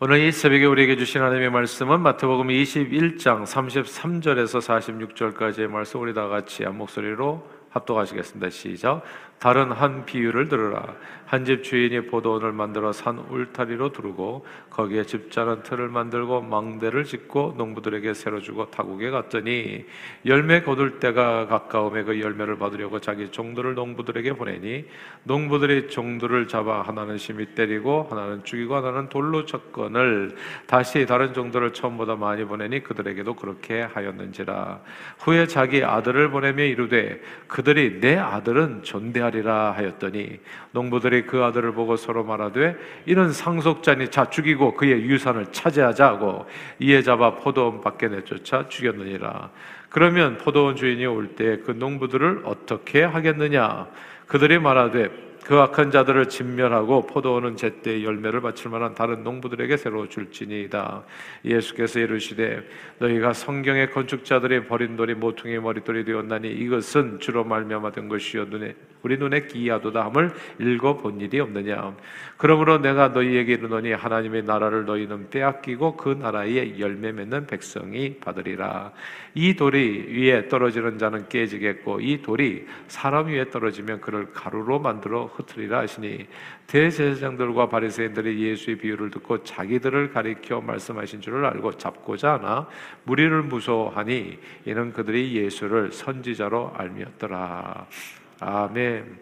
오늘 이 새벽에 우리에게 주신 하나님의 말씀은 마태복음 21장 33절에서 46절까지의 말씀 우리 다 같이 한 목소리로 합독하시겠습니다. 시작. 다른 한 비유를 들으라. 한 집 주인이 포도원을 만들어 산 울타리로 두르고 거기에 집자는 틀을 만들고 망대를 짓고 농부들에게 새로 주고 타국에 갔더니 열매 거둘 때가 가까움에 그 열매를 받으려고 자기 종들을 농부들에게 보내니 농부들이 종들을 잡아 하나는 심히 때리고 하나는 죽이고 하나는 돌로 쳤건을 다시 다른 종들을 처음보다 많이 보내니 그들에게도 그렇게 하였는지라 후에 자기 아들을 보내며 이르되 그들이 내 아들은 존대하리라 하였더니 농부들이 그 아들을 보고 서로 말하되 이는 상속자니 자 죽이고 그의 유산을 차지하자 하고 이에 잡아 포도원 밖에 내쫓아 죽였느니라. 그러면 포도원 주인이 올 때 그 농부들을 어떻게 하겠느냐? 그들이 말하되 그 악한 자들을 진멸하고 포도원은 제때 열매를 바칠 만한 다른 농부들에게 새로 줄지니이다. 예수께서 이르시되 너희가 성경의 건축자들이 버린 돌이 모퉁이 머릿돌이 되었나니 이것은 주로 말미암아 된 것이요 눈에 우리 눈에 기이하도다 함을 읽어 본 일이 없느냐. 그러므로 내가 너희에게 이르노니 하나님의 나라를 너희는 빼앗기고 그 나라에 열매 맺는 백성이 받으리라. 이 돌이 위에 떨어지는 자는 깨지겠고 이 돌이 사람 위에 떨어지면 그를 가루로 만들어 흩으리라 하시니 대제사장들과 바리새인들이 예수의 비유를 듣고 자기들을 가리켜 말씀하신 줄을 알고 잡고자 하나 무리를 무서워하니 이는 그들이 예수를 선지자로 알미었더라. 아멘.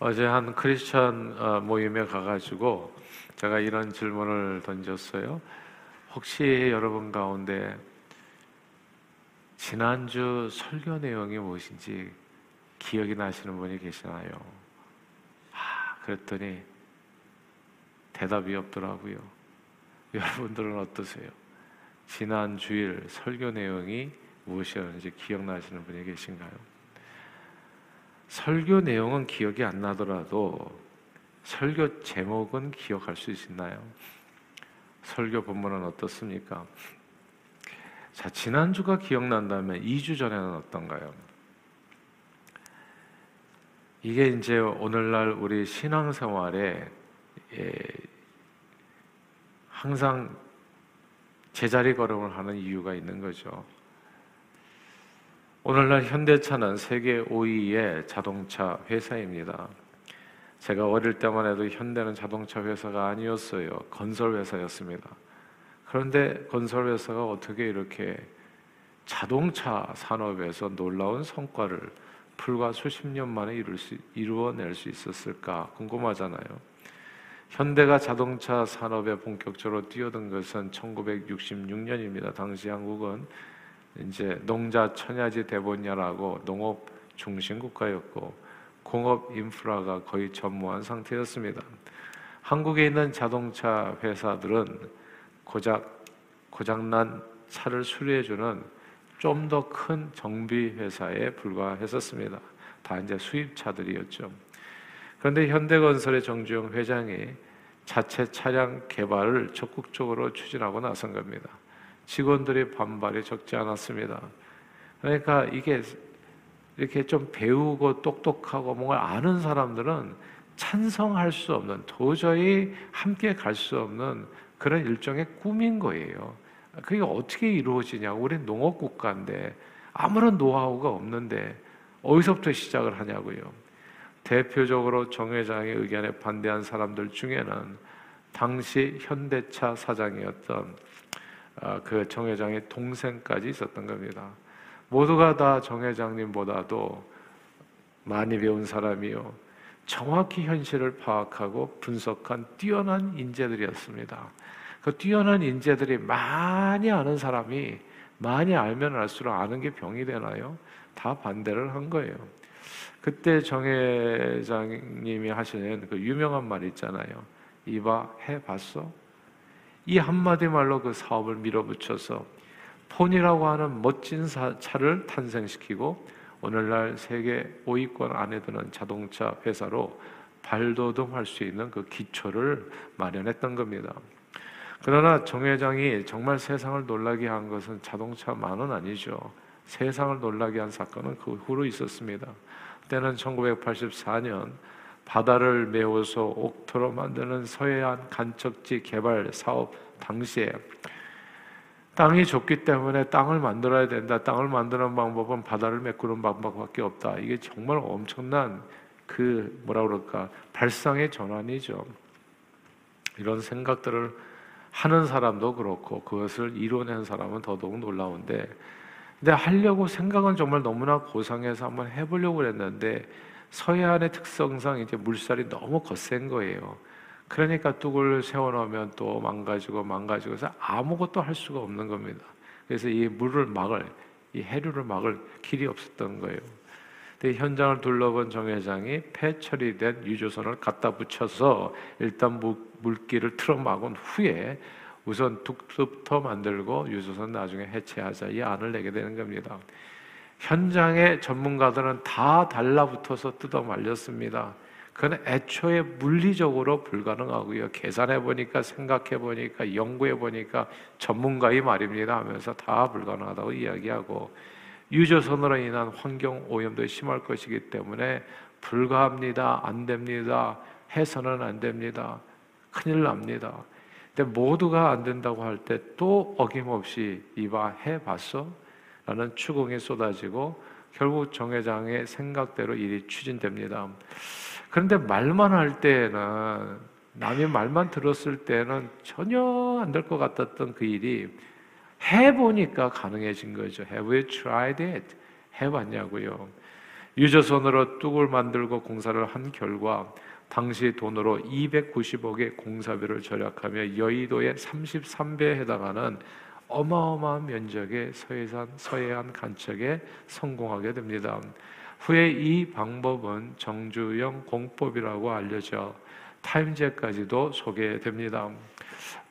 어제 한 크리스천 어, 모임에 가가지고 제가 이런 질문을 던졌어요. 혹시 여러분 가운데 지난주 설교 내용이 무엇인지 기억이 나시는 분이 계시나요? 아, 그랬더니 대답이 없더라고요. 여러분들은 어떠세요? 지난 주일 설교 내용이 무엇이었는지 기억나시는 분이 계신가요? 설교 내용은 기억이 안 나더라도 설교 제목은 기억할 수 있나요? 설교 본문은 어떻습니까? 자, 지난주가 기억난다면 2주 전에는 어떤가요? 이게 이제 오늘날 우리 신앙생활에 예, 항상 제자리 걸음을 하는 이유가 있는 거죠. 오늘날 현대차는 세계 5위의 자동차 회사입니다. 제가 어릴 때만 해도 현대는 자동차 회사가 아니었어요. 건설 회사였습니다. 그런데 건설 회사가 어떻게 이렇게 자동차 산업에서 놀라운 성과를 불과 수십 년 만에 이룰 수, 이루어낼 수 있었을까 궁금하잖아요. 현대가 자동차 산업에 본격적으로 뛰어든 것은 1966년입니다. 당시 한국은 이제 농자 천야지 대본야라고 농업 중심 국가였고 공업 인프라가 거의 전무한 상태였습니다. 한국에 있는 자동차 회사들은 고작 고장난 차를 수리해주는 좀 더 큰 정비 회사에 불과했었습니다. 다 이제 수입차들이었죠. 그런데 현대건설의 정주영 회장이 자체 차량 개발을 적극적으로 추진하고 나선 겁니다. 직원들의 반발이 적지 않았습니다. 그러니까 이게 이렇게 좀 배우고 똑똑하고 뭔가 아는 사람들은 찬성할 수 없는 도저히 함께 갈 수 없는 그런 일종의 꿈인 거예요. 그게 어떻게 이루어지냐고 우리 농업 국가인데 아무런 노하우가 없는데 어디서부터 시작을 하냐고요. 대표적으로 정 회장의 의견에 반대한 사람들 중에는 당시 현대차 사장이었던 아, 그정 회장의 동생까지 있었던 겁니다. 모두가 다 정 회장님보다도 많이 배운 사람이요. 정확히 현실을 파악하고 분석한 뛰어난 인재들이었습니다. 그 뛰어난 인재들이 많이 아는 사람이 많이 알면 알수록 아는 게 병이 되나요? 다 반대를 한 거예요. 그때 정 회장님이 하시는 그 유명한 말 있잖아요. 이봐 해봤어? 이 한마디 말로 그 사업을 밀어붙여서 폰이라고 하는 멋진 차를 탄생시키고 오늘날 세계 5위권 안에 드는 자동차 회사로 발돋움할 수 있는 그 기초를 마련했던 겁니다. 그러나 정 회장이 정말 세상을 놀라게 한 것은 자동차만은 아니죠. 세상을 놀라게 한 사건은 그 후로 있었습니다. 때는 1984년 바다를 메워서 옥토로 만드는 서해안 간척지 개발 사업 당시에 땅이 좁기 때문에 땅을 만들어야 된다. 땅을 만드는 방법은 바다를 메꾸는 방법밖에 없다. 이게 정말 엄청난 그 뭐라 그럴까 발상의 전환이죠. 이런 생각들을 하는 사람도 그렇고 그것을 이뤄낸 사람은 더더욱 놀라운데 근데 하려고 생각은 정말 너무나 고상해서 한번 해보려고 그랬는데 서해안의 특성상 이제 물살이 너무 거센 거예요. 그러니까 뚝을 세워놓으면 또 망가지고 망가지고 해서 아무것도 할 수가 없는 겁니다. 그래서 이 물을 막을 이 해류를 막을 길이 없었던 거예요. 근데 현장을 둘러본 정 회장이 폐 처리된 유조선을 갖다 붙여서 일단 물길을 틀어 막은 후에 우선 뚝부터 만들고 유조선 나중에 해체하자 이 안을 내게 되는 겁니다. 현장의 전문가들은 다 달라붙어서 뜯어 말렸습니다. 그건 애초에 물리적으로 불가능하고요. 계산해 보니까 생각해 보니까 연구해 보니까 전문가의 말입니다 하면서 다 불가능하다고 이야기하고 유조선으로 인한 환경 오염도 심할 것이기 때문에 불가합니다. 안 됩니다. 해서는 안 됩니다. 큰일 납니다. 근데 모두가 안 된다고 할 때 또 어김없이 이봐 해 봤어? 라는 추궁이 쏟아지고 결국 정 회장의 생각대로 일이 추진됩니다. 그런데 말만 할 때에는 남이 말만 들었을 때는 전혀 안 될 것 같았던 그 일이 해보니까 가능해진 거죠. Have you tried it? 해봤냐고요. 유조선으로 뚝을 만들고 공사를 한 결과 당시 돈으로 290억의 공사비를 절약하며 여의도의 33배에 해당하는 어마어마한 면적의 서해산 서해안 간척에 성공하게 됩니다. 후에 이 방법은 정주영 공법이라고 알려져 타임제까지도 소개됩니다.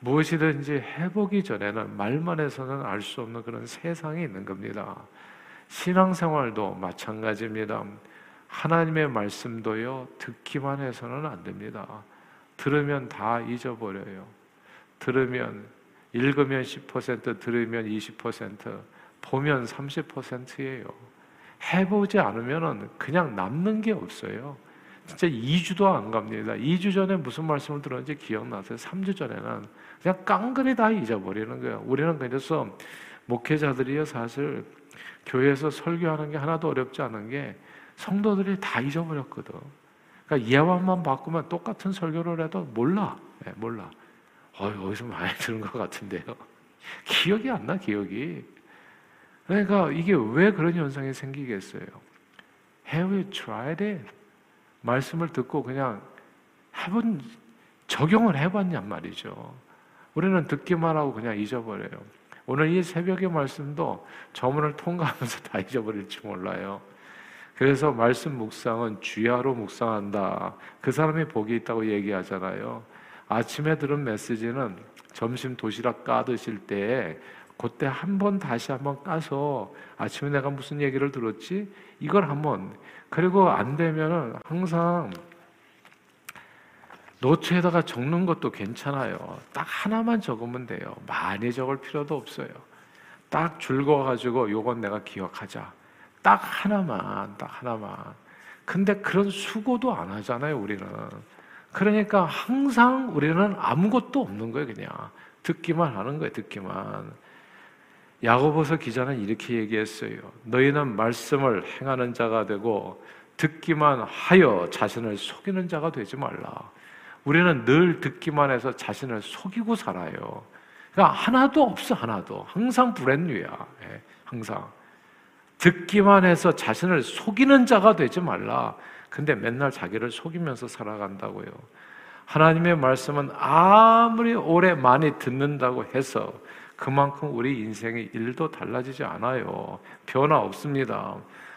무엇이든지 해보기 전에는 말만 해서는 알 수 없는 그런 세상이 있는 겁니다. 신앙생활도 마찬가지입니다. 하나님의 말씀도요, 듣기만 해서는 안 됩니다. 들으면 다 잊어버려요. 들으면, 읽으면 10%, 들으면 20%, 보면 30%예요. 해보지 않으면 그냥 남는 게 없어요. 진짜 2주도 안 갑니다. 2주 전에 무슨 말씀을 들었는지 기억나세요? 3주 전에는 그냥 깡그리 다 잊어버리는 거예요. 우리는 그래서 목회자들이요, 사실 교회에서 설교하는 게 하나도 어렵지 않은 게 성도들이 다 잊어버렸거든. 그러니까 예화만 바꾸면 똑같은 설교를 해도 몰라. 네, 몰라. 어, 어디서 많이 들은 것 같은데요. 기억이 안 나, 기억이. 그러니까 이게 왜 그런 현상이 생기겠어요? Have you tried it? 말씀을 듣고 그냥 해본, 적용을 해봤냔 말이죠. 우리는 듣기만 하고 그냥 잊어버려요. 오늘 이 새벽의 말씀도 저문을 통과하면서 다 잊어버릴지 몰라요. 그래서 말씀 묵상은 주야로 묵상한다. 그 사람이 복이 있다고 얘기하잖아요. 아침에 들은 메시지는 점심 도시락 까드실 때 그때 한 번 다시 한번 까서 아침에 내가 무슨 얘기를 들었지? 이걸 한번 그리고 안 되면은 항상 노트에다가 적는 것도 괜찮아요. 딱 하나만 적으면 돼요. 많이 적을 필요도 없어요. 딱 줄거 가지고 요건 내가 기억하자. 딱 하나만, 딱 하나만. 근데 그런 수고도 안 하잖아요, 우리는. 그러니까 항상 우리는 아무것도 없는 거예요, 그냥. 듣기만 하는 거예요, 듣기만. 야고보서 기자는 이렇게 얘기했어요. 너희는 말씀을 행하는 자가 되고 듣기만 하여 자신을 속이는 자가 되지 말라. 우리는 늘 듣기만 해서 자신을 속이고 살아요. 그러니까 하나도 없어, 하나도. 항상 불행류야. 예, 항상. 듣기만 해서 자신을 속이는 자가 되지 말라. 근데 맨날 자기를 속이면서 살아간다고요. 하나님의 말씀은 아무리 오래 많이 듣는다고 해서 그만큼 우리 인생의 일도 달라지지 않아요. 변화 없습니다.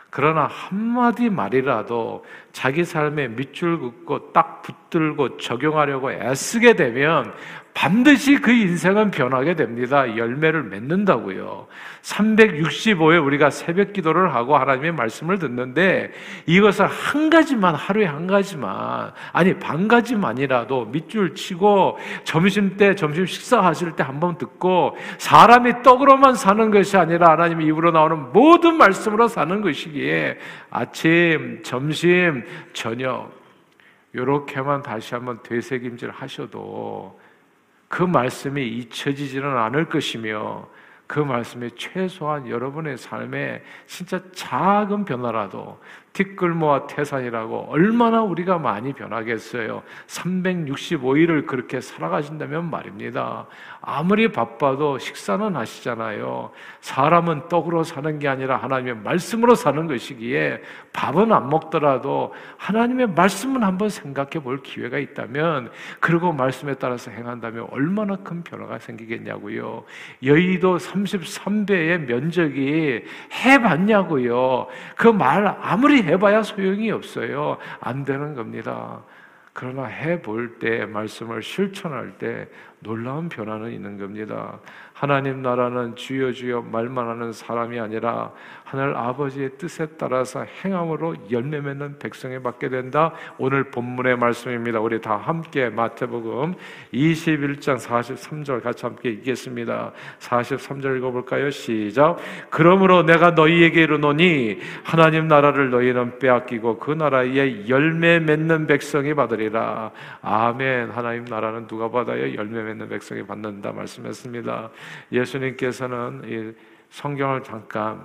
그러나 한마디 말이라도 자기 삶에 밑줄 긋고 딱 붙들고 적용하려고 애쓰게 되면 반드시 그 인생은 변하게 됩니다. 열매를 맺는다고요. 365회 우리가 새벽 기도를 하고 하나님의 말씀을 듣는데 이것을 한 가지만 하루에 한 가지만 아니 반 가지만이라도 밑줄 치고 점심 때 점심 식사하실 때 한 번 듣고 사람이 떡으로만 사는 것이 아니라 하나님의 입으로 나오는 모든 말씀으로 사는 것이기에 아침, 점심, 저녁 이렇게만 다시 한번 되새김질 하셔도 그 말씀이 잊혀지지는 않을 것이며 그 말씀이 최소한 여러분의 삶에 진짜 작은 변화라도 티끌모아 태산이라고 얼마나 우리가 많이 변하겠어요. 365일을 그렇게 살아가신다면 말입니다. 아무리 바빠도 식사는 하시잖아요. 사람은 떡으로 사는 게 아니라 하나님의 말씀으로 사는 것이기에 밥은 안 먹더라도 하나님의 말씀은 한번 생각해 볼 기회가 있다면 그리고 말씀에 따라서 행한다면 얼마나 큰 변화가 생기겠냐고요. 여의도 33배의 면적이 해봤냐고요. 그 말 아무리 해봐야 소용이 없어요. 안 되는 겁니다. 그러나 해볼 때, 말씀을 실천할 때 놀라운 변화는 있는 겁니다. 하나님 나라는 주여 주여 말만 하는 사람이 아니라 하늘 아버지의 뜻에 따라서 행함으로 열매 맺는 백성이 받게 된다. 오늘 본문의 말씀입니다. 우리 다 함께 마태복음 21장 43절 같이 함께 읽겠습니다. 43절 읽어볼까요? 시작. 그러므로 내가 너희에게 이르노니 하나님 나라를 너희는 빼앗기고 그 나라에 열매 맺는 백성이 받으리라. 아멘. 하나님 나라는 누가 받아요? 열매 맺는 백성이 받는다 말씀했습니다. 예수님께서는 이 성경을 잠깐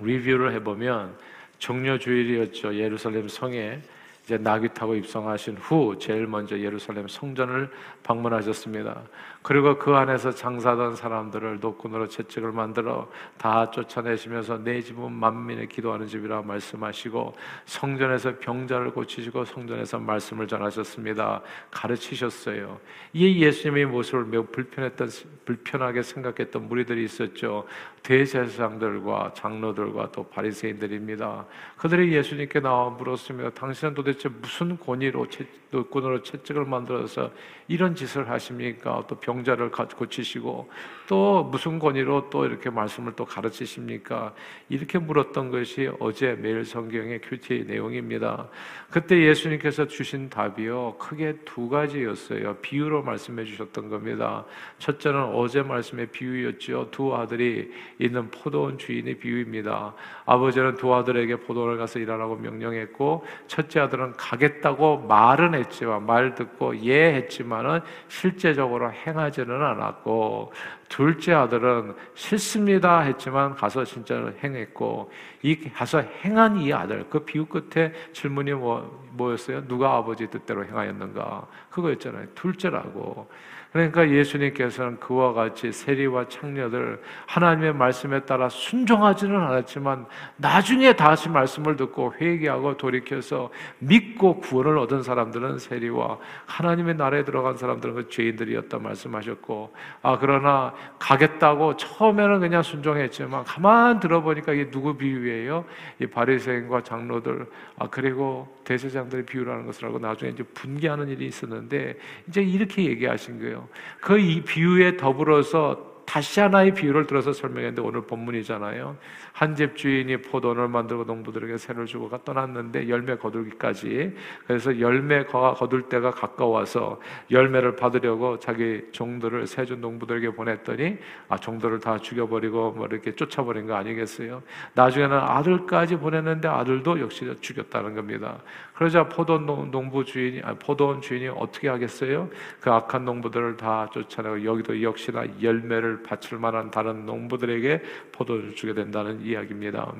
리뷰를 해보면 종려 주일이었죠. 예루살렘 성에 이제 나귀 타고 입성하신 후 제일 먼저 예루살렘 성전을 방문하셨습니다. 그리고 그 안에서 장사하던 사람들을 노끈으로 채찍을 만들어 다 쫓아내시면서 내 집은 만민의 기도하는 집이라 말씀하시고 성전에서 병자를 고치시고 성전에서 말씀을 전하셨습니다. 가르치셨어요. 이 예수님의 모습을 매우 불편했던 불편하게 생각했던 무리들이 있었죠. 대제사장들과 장로들과 또 바리새인들입니다. 그들이 예수님께 나와 물었습니다. 당신은 도대체 무슨 권위로 노끈으로 채찍을 만들어서 이런 짓을 하십니까? 또 병 자를 고치시고 또 무슨 권위로 또 이렇게 말씀을 또 가르치십니까? 이렇게 물었던 것이 어제 매일 성경의 큐티 내용입니다. 그때 예수님께서 주신 답이요 크게 두 가지였어요. 비유로 말씀해 주셨던 겁니다. 첫째는 어제 말씀의 비유였죠. 두 아들이 있는 포도원 주인의 비유입니다. 아버지는 두 아들에게 포도원을 가서 일하라고 명령했고 첫째 아들은 가겠다고 말은 했지만 말 듣고 예 했지만은 실제적으로 행하 지는 않았고 둘째 아들은 싫습니다 했지만 가서 진짜 행했고 이 가서 행한 이 아들 그 비유 끝에 질문이 뭐, 뭐였어요? 누가 아버지 뜻대로 행하였는가? 그거였잖아요. 둘째라고. 그러니까 예수님께서는 그와 같이 세리와 창녀들 하나님의 말씀에 따라 순종하지는 않았지만 나중에 다시 말씀을 듣고 회개하고 돌이켜서 믿고 구원을 얻은 사람들은 세리와 하나님의 나라에 들어간 사람들은 그 죄인들이었다 말씀하셨고 아 그러나 가겠다고 처음에는 그냥 순종했지만 가만 들어보니까 이게 누구 비유예요? 이 바리새인과 장로들 아 그리고 대제장들의 비유라는 것을 알고 나중에 이제 분개하는 일이 있었는데 이제 이렇게 얘기하신 거예요. 그이 비유에 더불어서 다시 하나의 비유를 들어서 설명했는데 오늘 본문이잖아요. 한 집 주인이 포도원을 만들고 농부들에게 새를 주고 떠났는데 열매 거두기까지 그래서 열매 거둘 때가 가까워서 열매를 받으려고 자기 종들을 세준 농부들에게 보냈더니 아 종들을 다 죽여버리고 뭐 이렇게 쫓아버린 거 아니겠어요? 나중에는 아들까지 보냈는데 아들도 역시 죽였다는 겁니다. 그러자 포도원 농부 주인이 아, 포도원 주인이 어떻게 하겠어요? 그 악한 농부들을 다 쫓아내고 여기도 역시나 열매를 바칠 만한 다른 농부들에게 포도를 주게 된다는 이야기입니다.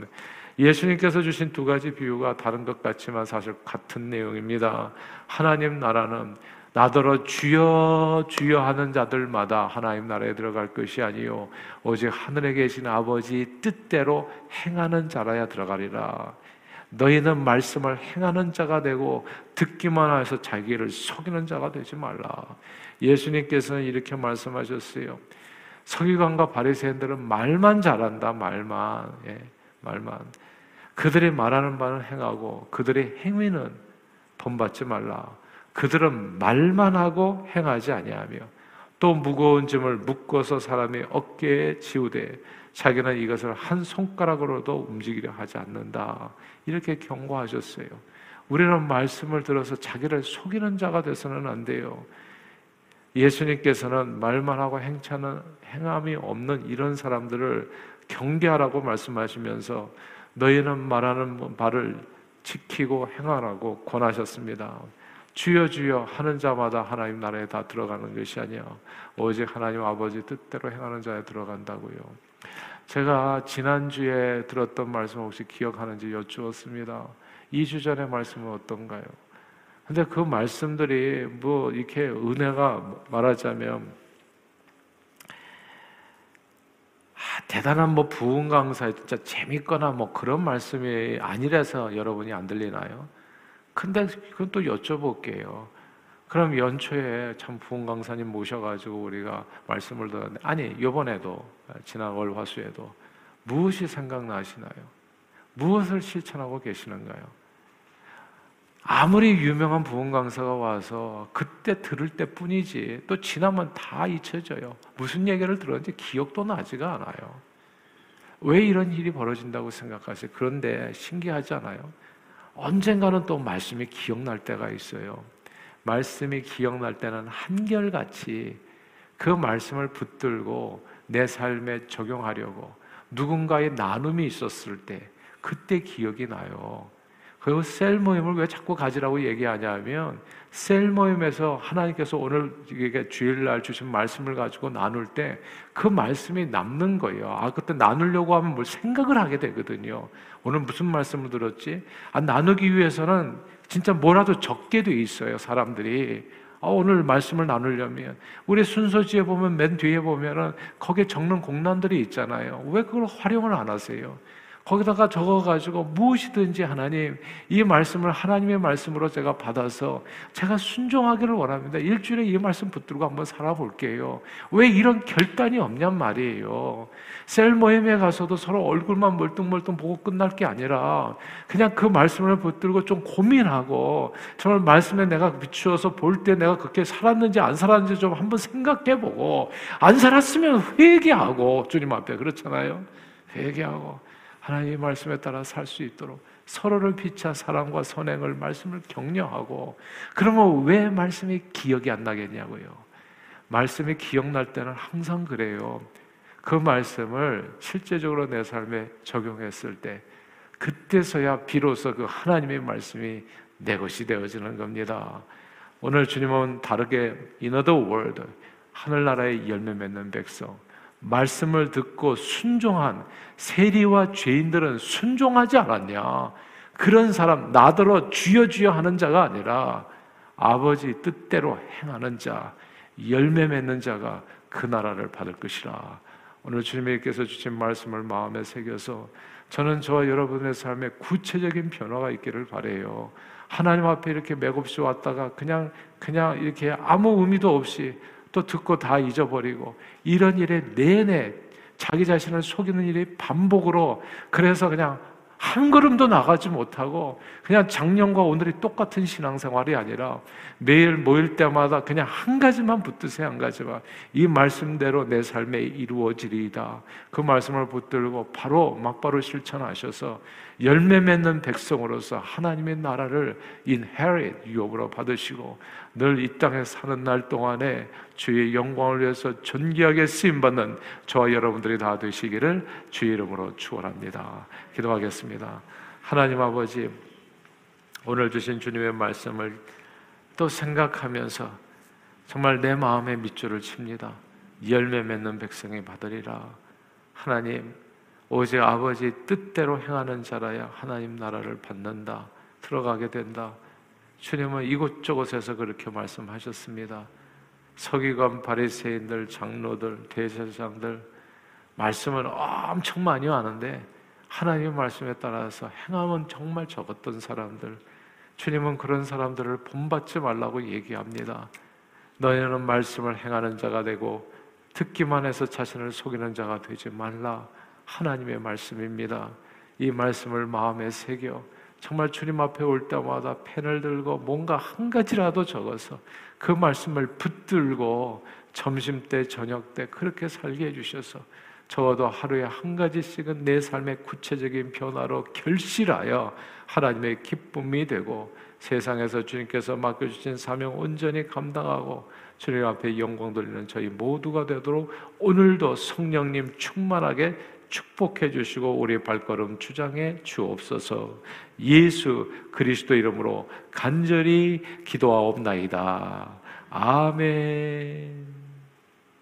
예수님께서 주신 두 가지 비유가 다른 것 같지만 사실 같은 내용입니다. 하나님 나라는 나더러 주여 주여 하는 자들마다 하나님 나라에 들어갈 것이 아니요 오직 하늘에 계신 아버지 뜻대로 행하는 자라야 들어가리라. 너희는 말씀을 행하는 자가 되고 듣기만 해서 자기를 속이는 자가 되지 말라. 예수님께서는 이렇게 말씀하셨어요. 서기관과 바리새인들은 말만 잘한다. 말만. 예, 말만. 그들이 말하는 바는 행하고 그들의 행위는 본받지 말라. 그들은 말만 하고 행하지 아니하며 또 무거운 짐을 묶어서 사람의 어깨에 지우되 자기는 이것을 한 손가락으로도 움직이려 하지 않는다. 이렇게 경고하셨어요. 우리는 말씀을 들어서 자기를 속이는 자가 돼서는 안 돼요. 예수님께서는 말만 하고 행차는 행함이 없는 이런 사람들을 경계하라고 말씀하시면서 너희는 말하는 바를 지키고 행하라고 권하셨습니다. 주여 주여 하는 자마다 하나님 나라에 다 들어가는 것이 아니야. 오직 하나님 아버지 뜻대로 행하는 자에 들어간다고요. 제가 지난주에 들었던 말씀 혹시 기억하는지 여쭈었습니다. 2주 전의 말씀은 어떤가요? 근데 그 말씀들이 뭐 이렇게 은혜가 말하자면 아, 대단한 뭐 부흥 강사에 진짜 재밌거나 뭐 그런 말씀이 아니라서 여러분이 안 들리나요? 근데 그건 또 여쭤볼게요. 그럼 연초에 참 부흥 강사님 모셔가지고 우리가 말씀을 들었는데 아니 이번에도 지난 월 화수에도 무엇이 생각나시나요? 무엇을 실천하고 계시는가요? 아무리 유명한 부흥 강사가 와서 그때 들을 때뿐이지 또 지나면 다 잊혀져요. 무슨 얘기를 들었는지 기억도 나지가 않아요. 왜 이런 일이 벌어진다고 생각하세요? 그런데 신기하지 않아요? 언젠가는 또 말씀이 기억날 때가 있어요. 말씀이 기억날 때는 한결같이 그 말씀을 붙들고 내 삶에 적용하려고 누군가의 나눔이 있었을 때 그때 기억이 나요. 그리고 셀 모임을 왜 자꾸 가지라고 얘기하냐면 셀 모임에서 하나님께서 오늘 주일날 주신 말씀을 가지고 나눌 때 그 말씀이 남는 거예요. 아 그때 나누려고 하면 뭘 생각을 하게 되거든요. 오늘 무슨 말씀을 들었지? 아 나누기 위해서는 진짜 뭐라도 적게 돼 있어요. 사람들이 아, 오늘 말씀을 나누려면 우리 순서지에 보면 맨 뒤에 보면은 거기에 적는 공란들이 있잖아요. 왜 그걸 활용을 안 하세요? 거기다가 적어가지고 무엇이든지 하나님, 이 말씀을 하나님의 말씀으로 제가 받아서 제가 순종하기를 원합니다. 일주일에 이 말씀 붙들고 한번 살아볼게요. 왜 이런 결단이 없냔 말이에요. 셀 모임에 가서도 서로 얼굴만 멀뚱멀뚱 보고 끝날 게 아니라 그냥 그 말씀을 붙들고 좀 고민하고 정말 말씀에 내가 비추어서 볼 때 내가 그렇게 살았는지 안 살았는지 좀 한번 생각해 보고 안 살았으면 회개하고 주님 앞에 그렇잖아요. 회개하고 하나님의 말씀에 따라 살 수 있도록 서로를 피차 사랑과 선행을 말씀을 격려하고 그러면 왜 말씀이 기억이 안 나겠냐고요. 말씀이 기억날 때는 항상 그래요. 그 말씀을 실제적으로 내 삶에 적용했을 때 그때서야 비로소 그 하나님의 말씀이 내 것이 되어지는 겁니다. 오늘 주님은 다르게 in the world 하늘나라의 열매 맺는 백성 말씀을 듣고 순종한 세리와 죄인들은 순종하지 않았냐? 그런 사람 나더러 주여 주여 하는 자가 아니라 아버지 뜻대로 행하는 자, 열매 맺는 자가 그 나라를 받을 것이라. 오늘 주님께서 주신 말씀을 마음에 새겨서 저는 저와 여러분의 삶에 구체적인 변화가 있기를 바래요. 하나님 앞에 이렇게 맥없이 왔다가 그냥 그냥 이렇게 아무 의미도 없이 또 듣고 다 잊어버리고 이런 일에 내내 자기 자신을 속이는 일이 반복으로 그래서 그냥 한 걸음도 나가지 못하고 그냥 작년과 오늘이 똑같은 신앙생활이 아니라 매일 모일 때마다 그냥 한 가지만 붙드세요 한 가지만. 이 말씀대로 내 삶에 이루어지리이다. 그 말씀을 붙들고 바로 막바로 실천하셔서 열매 맺는 백성으로서 하나님의 나라를 inherit 유업으로 받으시고 늘 이 땅에 사는 날 동안에 주의 영광을 위해서 존귀하게 쓰임 받는 저와 여러분들이 다 되시기를 주의 이름으로 축원합니다. 기도하겠습니다. 하나님 아버지 오늘 주신 주님의 말씀을 또 생각하면서 정말 내 마음에 밑줄을 칩니다. 열매 맺는 백성이 받으리라. 하나님 오직 아버지 뜻대로 행하는 자라야 하나님 나라를 받는다. 들어가게 된다. 주님은 이곳저곳에서 그렇게 말씀하셨습니다. 서기관, 바리새인들, 장로들, 대제사장들 말씀을 엄청 많이 하는데 하나님의 말씀에 따라서 행함은 정말 적었던 사람들. 주님은 그런 사람들을 본받지 말라고 얘기합니다. 너희는 말씀을 행하는 자가 되고 듣기만 해서 자신을 속이는 자가 되지 말라. 하나님의 말씀입니다. 이 말씀을 마음에 새겨 정말 주님 앞에 올 때마다 펜을 들고 뭔가 한 가지라도 적어서 그 말씀을 붙들고 점심 때, 저녁 때 그렇게 살게 해주셔서 적어도 하루에 한 가지씩은 내 삶의 구체적인 변화로 결실하여 하나님의 기쁨이 되고 세상에서 주님께서 맡겨주신 사명 온전히 감당하고 주님 앞에 영광 돌리는 저희 모두가 되도록 오늘도 성령님 충만하게 축복해 주시고 우리 발걸음 주장해 주옵소서. 예수 그리스도 이름으로 간절히 기도하옵나이다. 아멘.